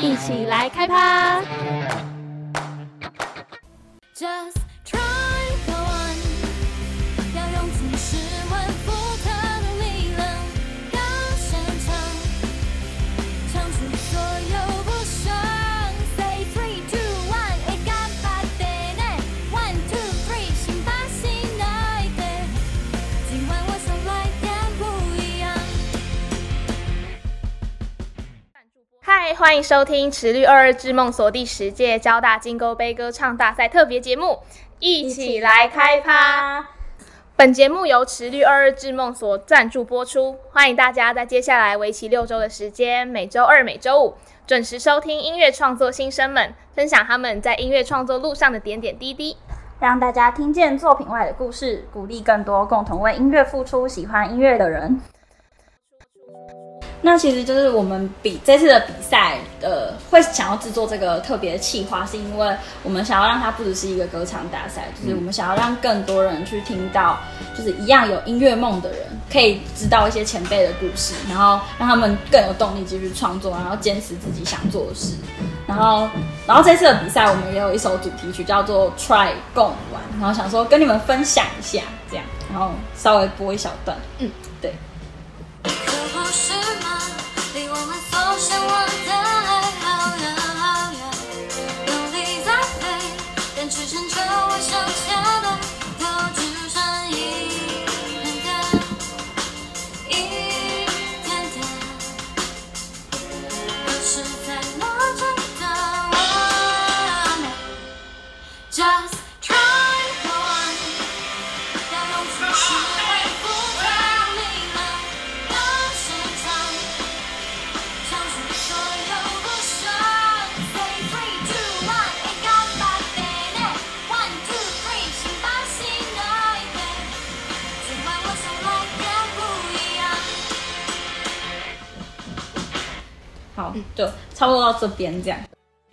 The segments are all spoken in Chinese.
一起来开趴。欢迎收听《池绿二二之梦所》第十届交大金钩杯歌唱大赛特别节目，一起来开趴。本节目由池绿二二之梦所赞助播出。欢迎大家在接下来为期六周的时间，每周二、每周五准时收听音乐创作新生们分享他们在音乐创作路上的点点滴滴，让大家听见作品外的故事，鼓励更多共同为音乐付出、喜欢音乐的人。那其实就是我们比这次的比赛，呃，会想要制作这个特别的企划，是因为我们想要让它不只是一个歌唱大赛，就是我们想要让更多人去听到，就是一样有音乐梦的人，可以知道一些前辈的故事，然后让他们更有动力继续创作，然后坚持自己想做的事。然后，然后这次的比赛我们也有一首主题曲叫做《Try 共玩》，然后想说跟你们分享一下，这样，然后稍微播一小段，嗯，可不是吗？离我们所向往的。这边这样，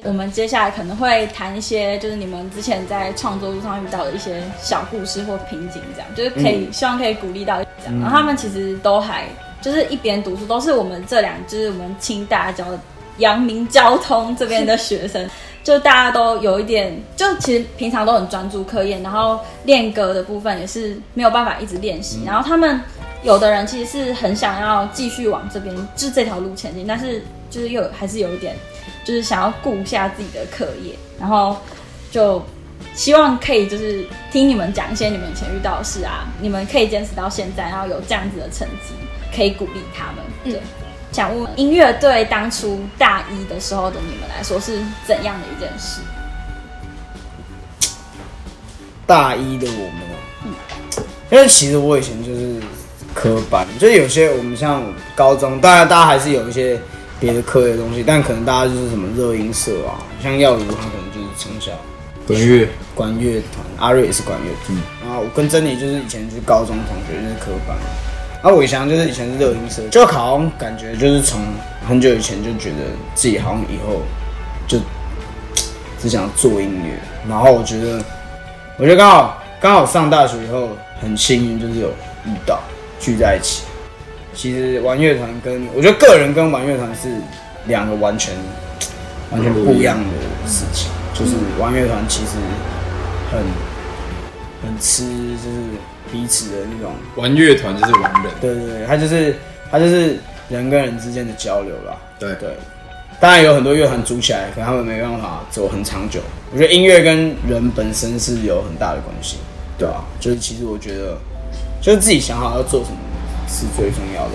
我们接下来可能会谈一些，就是你们之前在创作路上遇到的一些小故事或瓶颈，这样就是可以希望可以鼓励到这样。然后他们其实都还就是一边读书，都是我们这两就是我们清大教阳明交通这边的学生，就大家都有一点，就其实平常都很专注科研，然后练歌的部分也是没有办法一直练习。然后他们有的人其实是很想要继续往这边就是这条路前进，但是。就是又还是有一点，就是想要顾一下自己的课业，然后就希望可以就是听你们讲一些你们以前遇到的事啊，你们可以坚持到现在，然后有这样子的成绩，可以鼓励他们。对，想问音乐对当初大一的时候的你们来说是怎样的一件事？大一的我们，嗯，因为其实我以前就是科班，就是有些我们像高中，当然大家还是有一些。别的科的东西，但可能大家就是什么热音社啊，像耀如他可能就是从小管乐。管乐团，阿瑞也是管乐团，然后我跟珍妮就是以前是高中同学，就是科班，然后伟翔就是以前是热音社，就好像感觉就是从很久以前就觉得自己好像以后就只想做音乐，然后我觉得我觉得刚好刚好上大学以后很幸运，就是有遇到聚在一起。其实玩乐团跟我觉得个人跟玩乐团是两个完全完全不一样的事情。就是玩乐团其实很很吃就是彼此的那种。玩乐团就是玩人。对对对，他就是他就是人跟人之间的交流啦。对对，当然有很多乐团组起来，可他们没办法走很长久。我觉得音乐跟人本身是有很大的关系，对啊，就是其实我觉得就是自己想好要做什么。是最重要的。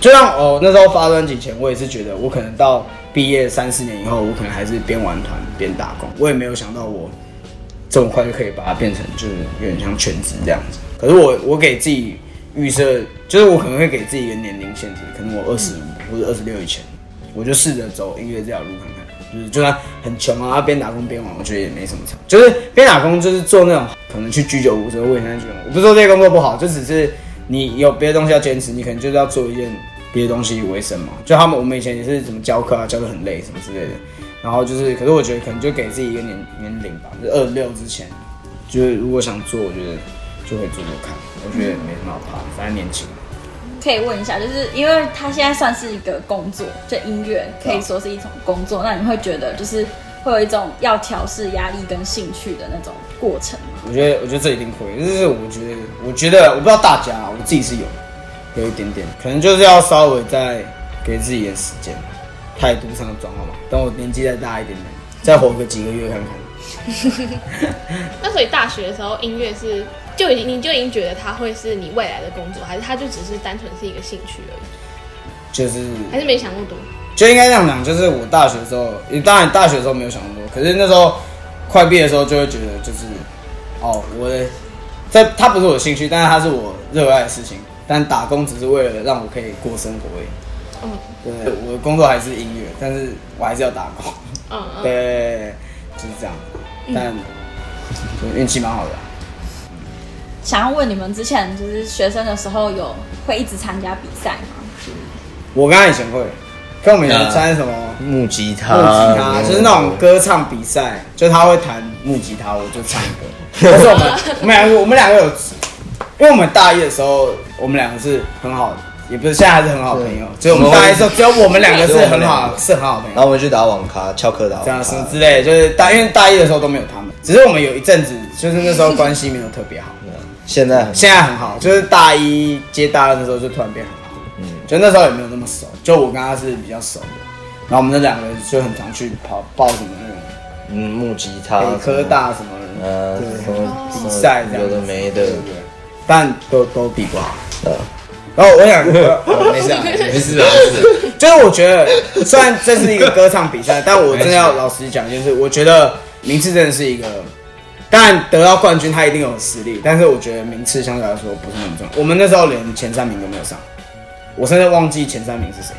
就像哦，那时候发专辑前，我也是觉得我可能到毕业三四年以后，我可能还是边玩团边打工。我也没有想到我这么快就可以把它变成就是有点像全职这样子。可是我我给自己预设，就是我可能会给自己一个年龄限制，可能我二十五或者二十六以前，我就试着走音乐这条路看看。就是就算很穷啊，边打工边玩，我觉得也没什么差。就是边打工就是做那种可能去居酒屋做卫生间，我不是说这些工作不好，就只是。你有别的东西要坚持，你可能就是要做一件别的东西为生嘛。就他们，我们以前也是怎么教课啊，教的很累什么之类的。然后就是，可是我觉得可能就给自己一个年年龄吧，就二十六之前，就是如果想做，我觉得就会做做看。我觉得没什么好怕，反正年轻。可以问一下，就是因为他现在算是一个工作，就音乐可以说是一种工作，那你会觉得就是会有一种要调试压力跟兴趣的那种过程吗？我觉得，我觉得这一定会，就是我觉得，我觉得，我不知道大家啊，我自己是有，有一点点，可能就是要稍微再给自己一点时间，态度上的转换嘛。等我年纪再大一点点，再活个几个月看看。那所以大学的时候，音乐是就已经你就已经觉得它会是你未来的工作，还是它就只是单纯是一个兴趣而已？就是还是没想那么多？就应该这样讲，就是我大学的时候，当然大学的时候没有想那么多，可是那时候快毕业的时候就会觉得，就是哦，我的这它不是我的兴趣，但是它是我热爱的事情，但打工只是为了让我可以过生活而已。嗯对，我的工作还是音乐，但是我还是要打工。嗯嗯。对，就是这样。但运气蛮好的啊。想要问你们之前就是学生的时候有会一直参加比赛吗？我刚才以前会，跟我们以前参加什么？木吉他，木吉他，就是那种歌唱比赛，就他会弹木吉他，我就唱歌。但是我们我们两个我们两个有，因为我们大一的时候，我们两个是很好的，也不是现在还是很好的朋友，只有我们大一的时候，只有我们两个是很好，是很好的朋友。然后我们去打网咖，翘课打网咖。这样什么之类的，就是大因为大一的时候都没有他们，只是我们有一阵子，就是那时候关系没有特别好。现在很现在很好，就是大一接大二的时候就突然变很好，嗯，就那时候也没有那么熟，就我跟他是比较熟的，然后我们那两个人就很常去跑报什么那种嗯木吉他，北科大什么呃对什么比赛这样有的没的对，但都都比不好。呃然后我想，没事啊，没事啊，没事。就是我觉得，虽然这是一个歌唱比赛，但我真的要老实讲，就是我觉得名次真的是一个，当然得到冠军他一定有实力，但是我觉得名次相对来说不是很重要。我们那时候连前三名都没有上，我甚至忘记前三名是谁。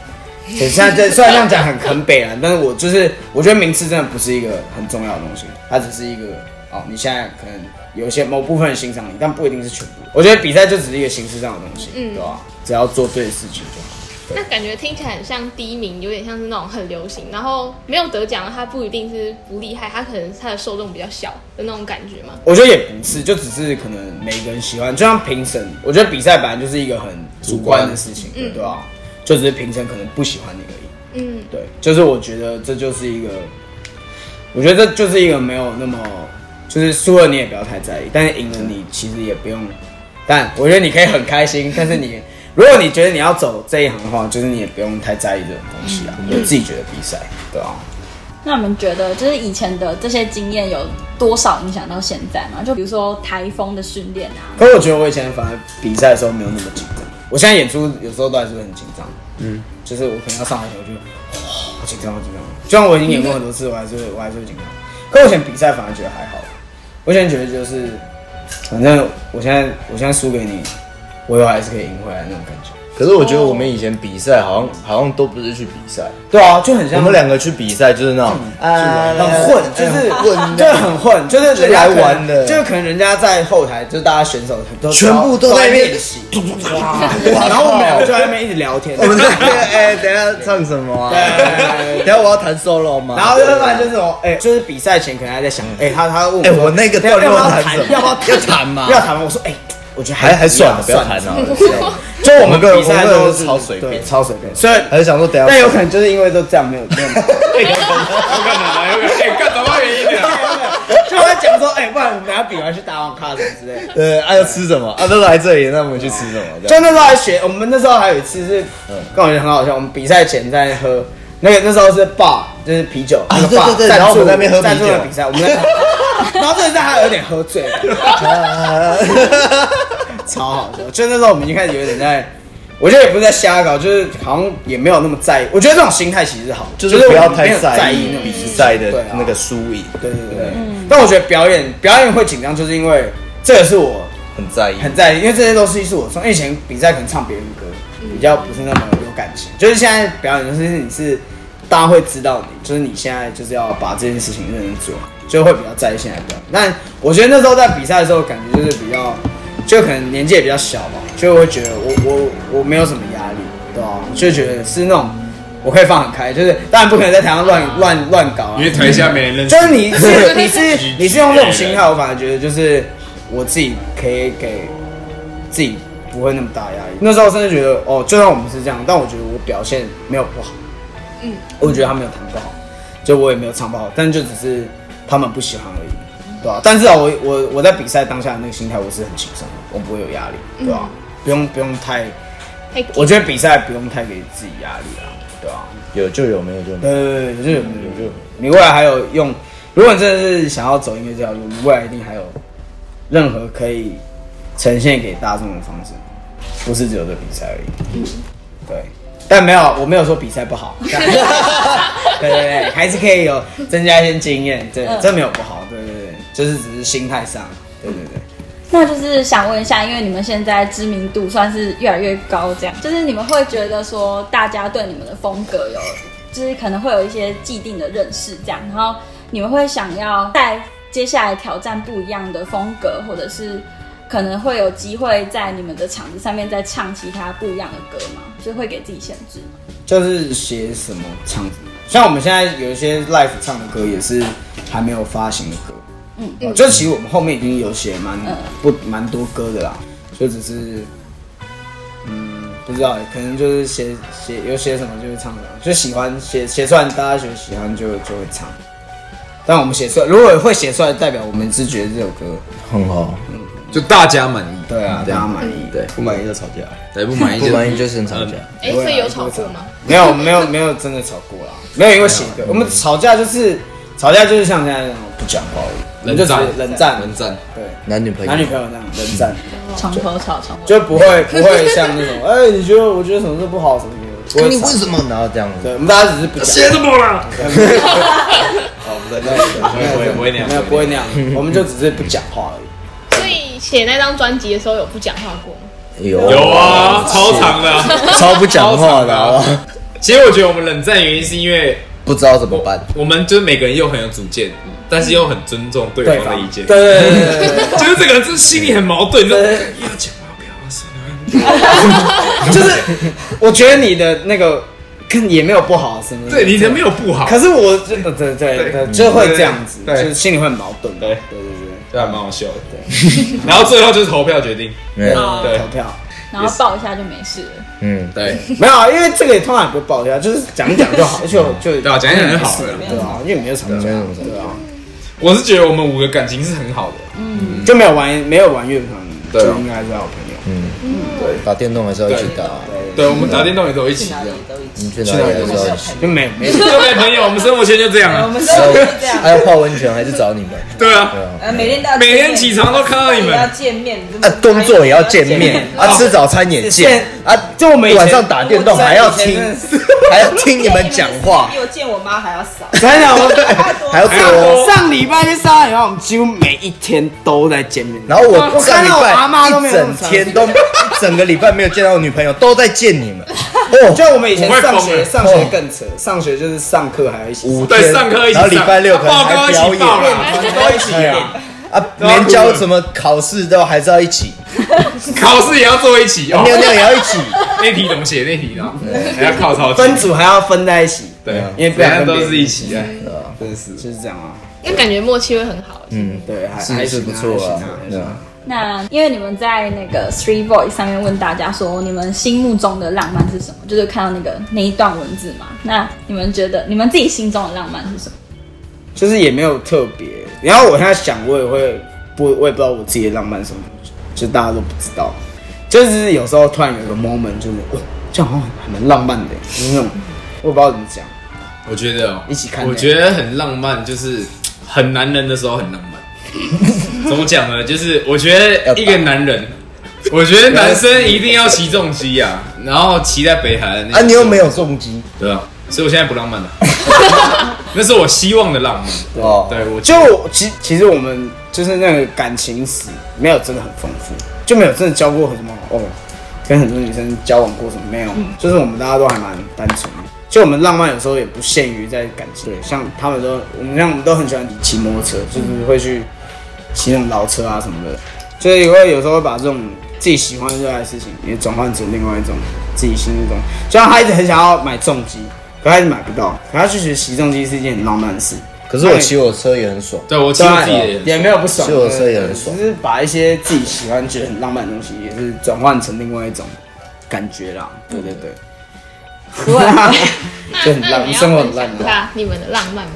现在这虽然这样讲很很北然，但是我就是我觉得名次真的不是一个很重要的东西，它只是一个哦，你现在可能有些某部分人欣赏你，但不一定是全部。我觉得比赛就只是一个形式上的东西，嗯对吧？只要做对的事情就好。那感觉听起来很像第一名，有点像是那种很流行，然后没有得奖的他不一定是不厉害，他可能他的受众比较小的那种感觉嘛。我觉得也不是，就只是可能每个人喜欢，就像评审，我觉得比赛本来就是一个很主观的事情，嗯对吧？就只是评审可能不喜欢你而已。嗯，对，就是我觉得这就是一个，我觉得这就是一个没有那么，就是输了你也不要太在意，但是赢了你其实也不用，但我觉得你可以很开心，但是你如果你觉得你要走这一行的话，就是你也不用太在意这种东西啊。我自己觉得比赛，对啊。那你们觉得就是以前的这些经验有多少影响到现在吗？就比如说台风的训练啊，可是我觉得我以前反而比赛的时候没有那么紧张，我现在演出有时候都还是会很紧张，嗯，就是我可能要上台前，我就哇好紧张，好紧张。就算我已经演过很多次，我还是会我还是会紧张。可我以前比赛反而觉得还好，我以前觉得就是，反正我现在我现在输给你，我以后还是可以赢回来那种感觉。可是我觉得我们以前比赛好像好像都不是去比赛，对啊，就很像我们两个去比赛就是那种啊很混，就是混就是很混，就是人家就来玩的。就是可能人家在后台，就是大家选手都全部都在那边练习，哇，然后我们两个就在那边一直聊天，我们在哎，等一下唱什么啊？对等一下我要弹 solo 吗？然后要不然就是我，哎、就是比赛前可能还在想，哎、他他问我，哎我那个要不要弹？弹什么？要不要要弹吗？要弹吗？我说，哎、我觉得还还算了，不要谈了。就我们个比赛我们个都是超随便超随便，所以还是想说等一下但有可能就是因为都这样，没有没有，有可能啊，有可能。哎，干什么原因啊？就会讲说，哎、不然我们等下比完去打网咖什么之类的。对，啊要吃什么啊？都来这里，那我们去吃什么？这样就那时候还学，我们那时候还有一次是，嗯跟我觉得很好笑。我们比赛前在喝，那个那时候是 bar，就是啤酒，啊那个对 bar 赞助然后我们在那边喝啤酒比赛，我们在，然后这个赛还有点喝醉了，超好笑。就那时候我们已经开始有点在，我觉得也不是在瞎搞，就是好像也没有那么在意。我觉得这种心态其实好，就是不要太在在意意那种比赛的那个输赢，对对对对。但我觉得表演表演会紧张，就是因为这个是我很在意。很在意，因为这些东西是我从以前比赛可能唱别人歌，比较不是那么有感情。就是现在表演，就是你是大家会知道你，就是你现在就是要把这件事情认真做，就会比较在意现在表演。但我觉得那时候在比赛的时候，感觉就是比较，就可能年纪也比较小吧，就会觉得我我我没有什么压力，对吧、就觉得是那种我可以放很开，就是当然不可能在台上乱乱乱搞啊，因为台下没人认识。就是你是你是 你是用这种心态，我反而觉得就是我自己可以给自己不会那么大压力。那时候甚至觉得，哦，就算我们是这样，但我觉得我表现没有不好。嗯，我觉得他没有弹不好，就我也没有唱不好，但就只是他们不喜欢而已，对吧、但至少我我我在比赛当下的那个心态，我是很轻松的，我不会有压力，对吧、不用不用太，太我觉得比赛不用太给自己压力啊，对吧、有就有，没有就没有。对对对，有就是有就你未来还有用，如果你真的是想要走音乐这条路，你未来一定还有任何可以呈现给大众的方式，不是只有这比赛而已。对，但没有，我没有说比赛不好。对对对，还是可以有增加一些经验，对，这没有不好。就是只是心态上，对对对。那就是想问一下，因为你们现在知名度算是越来越高，这样就是你们会觉得说，大家对你们的风格有，就是可能会有一些既定的认识，这样，然后你们会想要在接下来挑战不一样的风格，或者是可能会有机会在你们的场子上面再唱其他不一样的歌吗？就会给自己限制吗？就是写什么唱，像我们现在有一些 live 唱的歌，也是还没有发行的歌。嗯，就其实我们后面已经有写蛮嗯不蛮多歌的啦，就只是，嗯，不知道，可能就是写写有写什么就会唱什么，就喜欢写写出来，大家觉得喜欢就就会唱。但我们写出来，如果会写出来，代表我们是觉得这首歌，很好，嗯就大家满意，对啊，大家满意。对，不满意就吵架，对不满意 不满意就是吵架。哎，所以有吵过吗？没有没有没有真的吵过啦，没有因为写歌，我们吵架就是吵架就是像现在那种不讲话而已，我们就只是冷战，冷战，对，男女朋友，男女朋友那样冷战，床头吵，床头就不会不会像那种，哎，你觉得我觉得什么事不好什么的，不会吵你为什么？然后这样子？对，我们大家只是不讲，写什么了？哦，不对，不会不会那样没有不会那样，我们就只是不讲话而已。所以写那张专辑的时候有不讲话过吗？有有啊，超长的啊。超不讲话的，其实我觉得我们冷战原因是因为不知道怎么办。我们就是每个人又很有主见，但是又很尊重对对方方的意见。对对对对对对。就是这个人真心里很矛盾，就对要讲话不要生就是我觉得你的那个跟也没有不好什么的，对你人没有不好，可是我真的对对对，就会这样子，就是心里会很矛盾。对对对对对，还蛮好笑的。对，然后最后就是投票决定。对投票然后抱一下就没事了。嗯，对，没有啊，因为这个也通常也不会爆掉，就是讲一讲就好，就就对啊讲一讲就好了。对啊，因为没有吵架，对啊，我是觉得我们五个感情是很好的。嗯。就没有玩没有玩乐团，就应该还是好朋友。嗯。对打电动还是要一起打，对，我们打电动也都一起的，你去哪里的时候一起。就没有没有，就没朋友，我们生活圈就这样啊。们生活圈这样。还要泡温泉还是找你们？对啊，每天都要每天起床都看到你们要见面，啊，工作也要见面，啊，吃早餐也见，啊，就我们晚上打电动还要听 还要听你们讲话比，我见我妈还要少。真的，我 还要多。上礼拜去上海以后，我们几乎每一天都在见面。然后我我上礼拜一整天都一整个礼拜没有见到我女朋友，都在见你们。哦，就我们以前上学上学更扯，上学就是上课还要一起。上，对，天，上课一起上，然后礼拜六可能报告一还表演，起报啦，都一起对啊，啊，连交什么考试都还是要一起，考试也要坐一起哦。尿尿也要一起。那题怎么写？那题呢？还要靠抄分组还要分在一起，对，因为不然大家都是一起哎，真是。就是这样啊。那感觉默契会很好。嗯，对，还是还行是不错啊。还行，对啊。那因为你们在那个 Three Voice 上面问大家说，你们心目中的浪漫是什么？就是看到那个那一段文字嘛。那你们觉得你们自己心中的浪漫是什么？就是也没有特别。然后我现在想，我也会不，我也不知道我自己的浪漫是什么，就大家都不知道。就是有时候突然有一个 moment，就是哦，这样好像还蛮浪漫的，就是那种我也不知道怎么讲。我觉得哦一起看我觉得很浪漫，就是很男人的时候很浪漫。怎么讲呢？就是我觉得一个男人，我觉得男生一定要骑重机啊，然后骑在北海啊，你又没有有重机对啊，所以我现在不浪漫了。那是我希望的浪漫。哦，对我就其其实我们就是那个感情史没有真的很丰富，就没有真的交过什么哦，跟很多女生交往过什么没有，就是我们大家都还蛮单纯的。就我们浪漫有时候也不限于在感情，对，像他们都我们像我们都很喜欢骑摩托车，就是会去骑那种老车啊什么的，所以会有时候会把这种自己喜欢热爱的事情也转换成另外一种自己心目中，就像他一直很想要买重机，可他一直买不到，可他就觉得骑重机是一件很浪漫的事。可是我骑我车也很爽，对我其实自己也也没有不爽，其实我车也很爽只是把一些自己喜欢、觉得很浪漫的东西，也是转换成另外一种感觉啦。对对对，就 很浪漫你生活很烂的。分享一下你们的浪漫吗？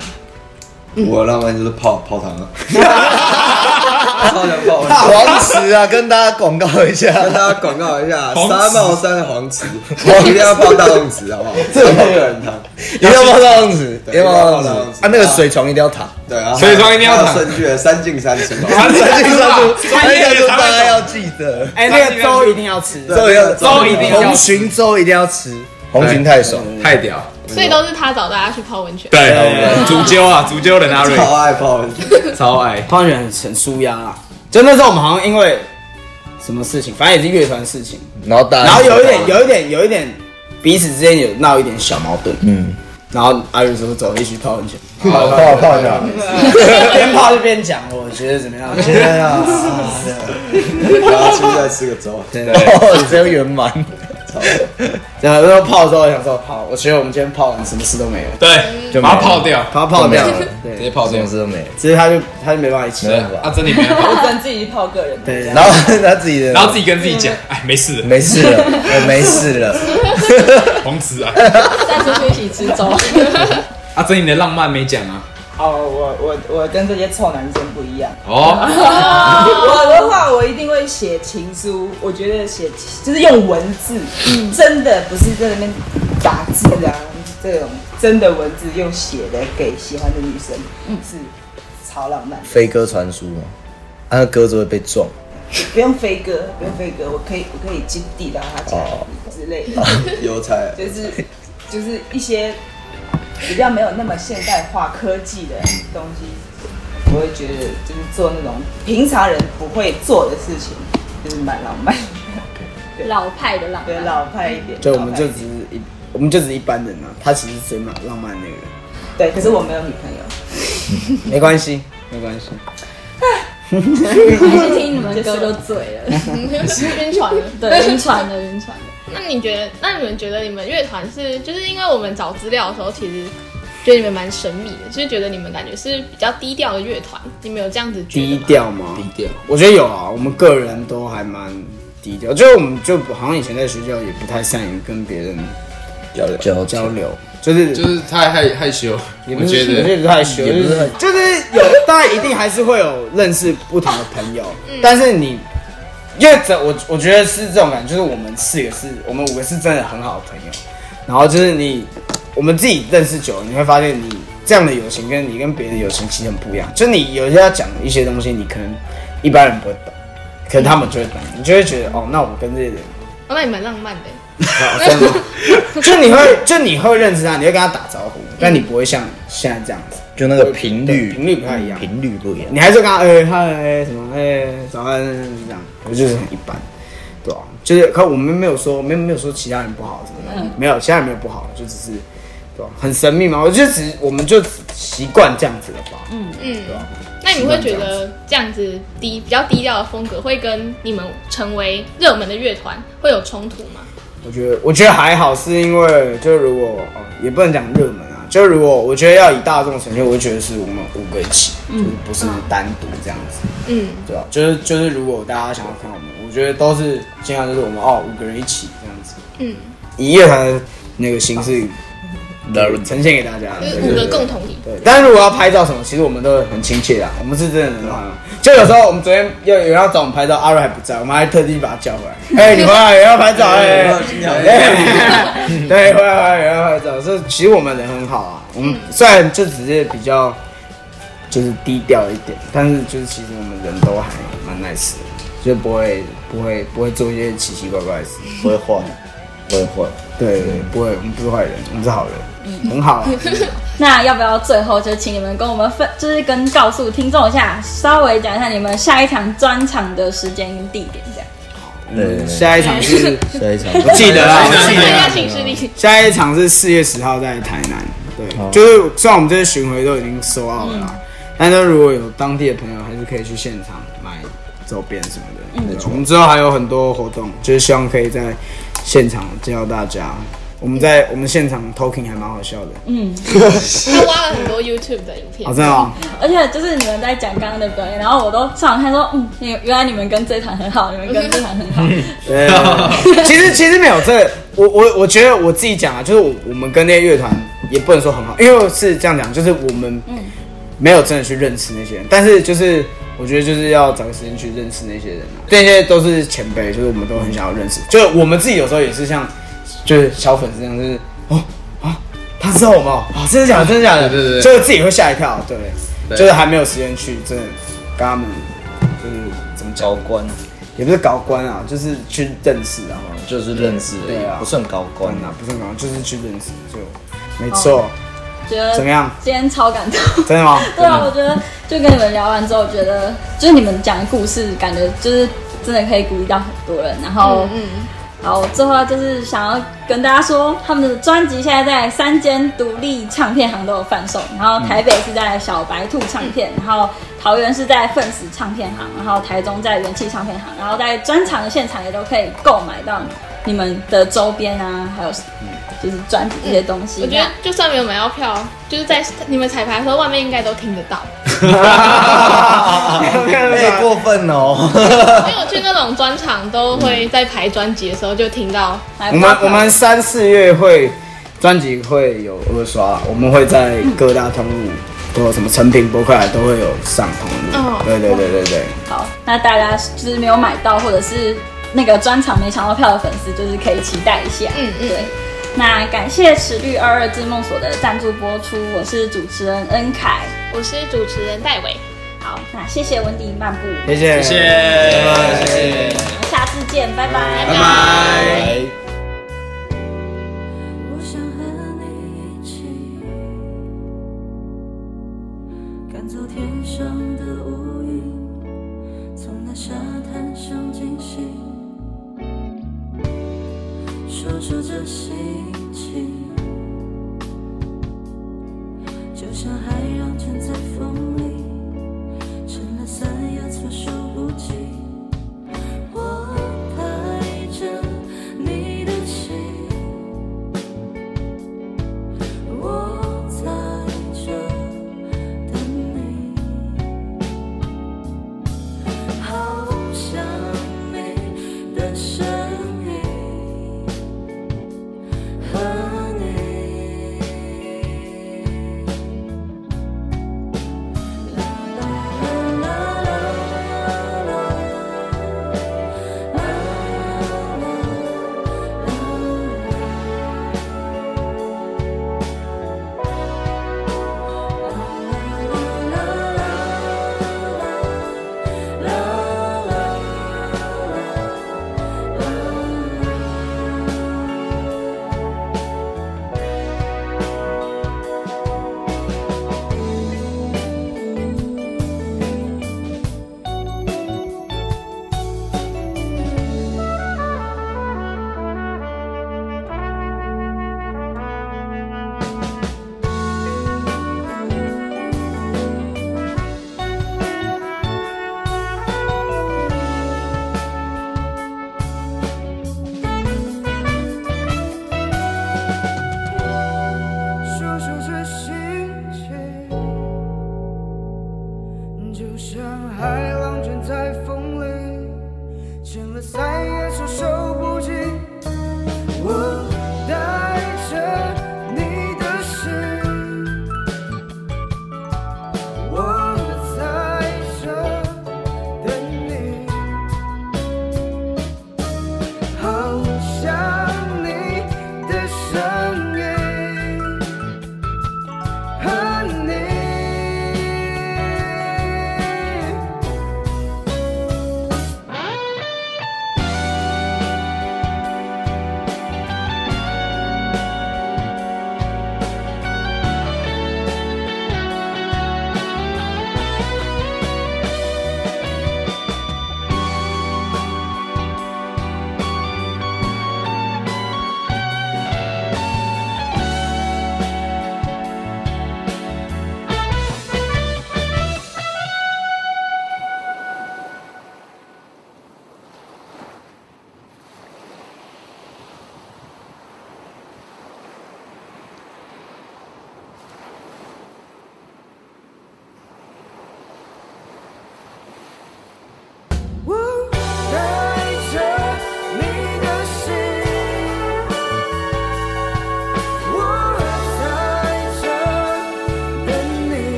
我的浪漫就是泡泡汤啊，超 想泡温泉。黄池啊，跟大家广告一下，跟大家广告一下，黄池沙帽山的黄池，一定要泡大洞池，好不好？这个有人汤，一定要泡到泳池，一定要泡大洞池一定要泡到泳池啊，那个水床一定要躺，对啊，水床一定要躺 三进三出，三进三出，专业的那个大家要记得，哎，那个粥一定要吃，粥要粥一定要吃。红鲟粥一定要吃，红鲟太爽，太屌。所以都是他找大家去泡温泉。对，主揪啊，主揪的阿瑞超爱泡温泉。超爱。泡温泉很很舒压啦。就那时候我们好像因为什么事情，反正也是乐团事情，然后大家，然后有一点有一点有一点彼此之间有闹一点小矛盾，嗯，然后阿瑞说走，一起泡温泉，泡泡泡一下，边泡就边讲，我觉得怎么样？天啊，然后出去再吃个粥，对对。哦，这样圆满，然后那泡的时候，我想说泡，我觉得我们今天泡完什么事都没有，对，就把它泡掉，把它泡掉了，直对，接泡掉什么。事都没有，只是他就他就没办法一起，对啊，真的没办法。我只能自己泡个人。对，然后 他自己的，然后自己跟自己讲，哎，没事的，没事了，我没事了，红池啊。再出去一起吃粥。阿珍，你的浪漫没讲啊？哦，我我我跟这些臭男生不一样。哦，我的话，我一定会写情书。我觉得写就是用文字，真的不是在那边打字啊，这种真的文字用写的给喜欢的女生，嗯。是超浪漫。飞鸽传书嘛，啊，那鸽子会被撞，不用飞鸽，不用飞鸽，我可以我可以寄递到他家哦。之类的，邮差 就是就是一些比较没有那么现代化科技的东西，我会觉得就是做那种平常人不会做的事情，就是蛮浪漫的，老派的浪漫，对老派一点。对我们就只是一，我们就只是一般人啊，他其实是最浪浪漫的那个人，对，可是我没有女朋友。没关系，没关系，还是听你们歌都醉了，晕船了。对，晕船了，晕船了。那你觉得？那你们觉得你们乐团是？就是因为我们找资料的时候，其实觉得你们蛮神秘的，就是觉得你们感觉是比较低调的乐团。你们有这样子觉得低吗？调吗？低调。我觉得有啊，我们个人都还蛮低调，就是我们就好像以前在学校也不太善于跟别人交流交交流，就是就是太害害羞，也不是我觉得害羞，也不是很 就是有，当然一定还是会有认识不同的朋友，嗯但是你，因为这我我觉得是这种感觉，就是我们四个是我们五个是真的很好的朋友，然后就是你我们自己认识久了，你会发现你这样的友情跟你跟别人的友情其实很不一样，就是你有些要讲一些东西，你可能一般人不会懂，可能他们就会懂，你就会觉得哦，那我跟这些人。哦，那你蛮浪漫的。哦 真的吗？就你会，就你会认识他，你会跟他打招呼，但你不会像现在这样子，就那个频率频率不太一样。频率不一样，你还是跟他哎嗨什么哎早安这样，我就是很一般，对吧、就是可我们没有说没有没有说其他人不好什么的，没有其他人没有不好，就只是对吧、很神秘嘛，我就只我们就习惯这样子了吧，嗯嗯对，吧、那你会觉得这样子低比较低调的风格，会跟你们成为热门的乐团会有冲突吗？我觉得我觉得还好，是因为就如果哦也不能讲热门啊，就如果我觉得要以大众呈现，我会觉得是我们五个一起，就是不是单独这样子。嗯，对吧、就是就是，如果大家想要看我们，我觉得都是尽量就是我们哦五个人一起这样子，嗯，以乐团的那个形式呈现给大家，就是五个共同体。对，但是如果要拍照什么，其实我们都很亲切啊，我们是真的很好。就有时候我们昨天有有人要找我们拍照，阿瑞还不在，我们还特地把他叫回来。哎、你回来也要拍照，哎、哎 对，回来回来也要拍照。这其实我们人很好啊，我们虽然就只是比较就是低调一点，但是就是其实我们人都还蛮 nice 的，就不会不会不会做一些奇奇怪怪的事。不会坏，不会坏。对对，不会，我们不是坏人，我们是好人，嗯很好啊。那要不要最后就请你们跟我们分，就是跟告诉听众一下，稍微讲一下你们下一场专场的时间跟地点，这样。对下一场是 下一场我记得啊，我记得。下一场是四月十号在台南，对，就是虽然我们这些巡回都已经收好了啦，但是如果有当地的朋友，还是可以去现场买周边什么的。对我们之后还有很多活动，就是希望可以在现场见到大家，我们在我们现场 talking 还蛮好笑的。嗯。他挖了很多 YouTube 的影片。好，，真的吗？而且就是你们在讲刚刚的表演，然后我都上网看说，嗯，原原来你们跟这团很好，你们跟这团很好。对，其实其实没有这个，我我我觉得我自己讲啊，就是我我们跟那些乐团也不能说很好，因为是这样讲，就是我们没有真的去认识那些人，但是就是我觉得就是要找个时间去认识那些人啊，这些都是前辈，就是我们都很想要认识，就是我们自己有时候也是像就是小粉丝这样，就是哦啊，他知道我们哦，啊，真的假的？真的假的？对对对就是自己会吓一跳，对，对。就是还没有时间去真的跟他们就是怎么讲，高官。也不是搞官啊，就是去认识啊。就是认识而对啊。已，不算高官关啊，不算搞，就是去认识，就没错。觉得怎么样？今天超感动。真的吗？对啊，我觉得就跟你们聊完之后，我觉得就是你们讲的故事，感觉就是真的可以鼓励到很多人。然后，嗯，然后最后就是想要跟大家说，他们的专辑现在在三间独立唱片行都有贩售，然后台北是在小白兔唱片，然后桃园是在愤死唱片行，然后台中在元气唱片行，然后在专场的现场也都可以购买到你们的周边啊，还有就是专辑这些东西。我觉得就算没有买到票，就是在你们彩排的时候，外面应该都听得到。太过分哦！因为我去那种专场，都会在排专辑的时候就听到。我们我们三四月会专辑会有二刷，我们会在各大通路都有什么成品、博客来都会有上通路哦。对对对对对，好，那大家就是没有买到或者是那个专场没抢到票的粉丝，就是可以期待一下。嗯嗯对。那感谢池绿二二之梦所的赞助播出，我是主持人恩凯。我是主持人戴伟，好，那谢谢温迪漫步，谢谢谢谢，谢谢。我们下次见，拜拜，拜拜。我